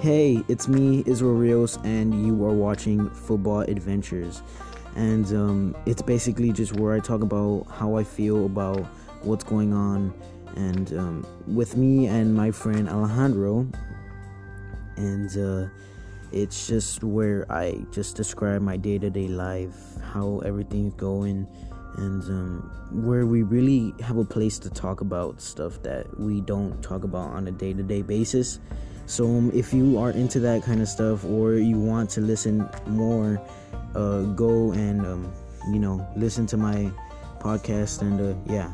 Hey, it's me, Israel Rios, and you are watching Football Adventures. And um, it's basically just where I talk about how I feel about what's going on, and um, with me and my friend Alejandro. And uh, it's just where I just describe my day to day life, how everything's going, and um, where we really have a place to talk about stuff that we don't talk about on a day to day basis. So um, if you are into that kind of stuff or you want to listen more, uh, go and um, you know listen to my podcast and uh, yeah.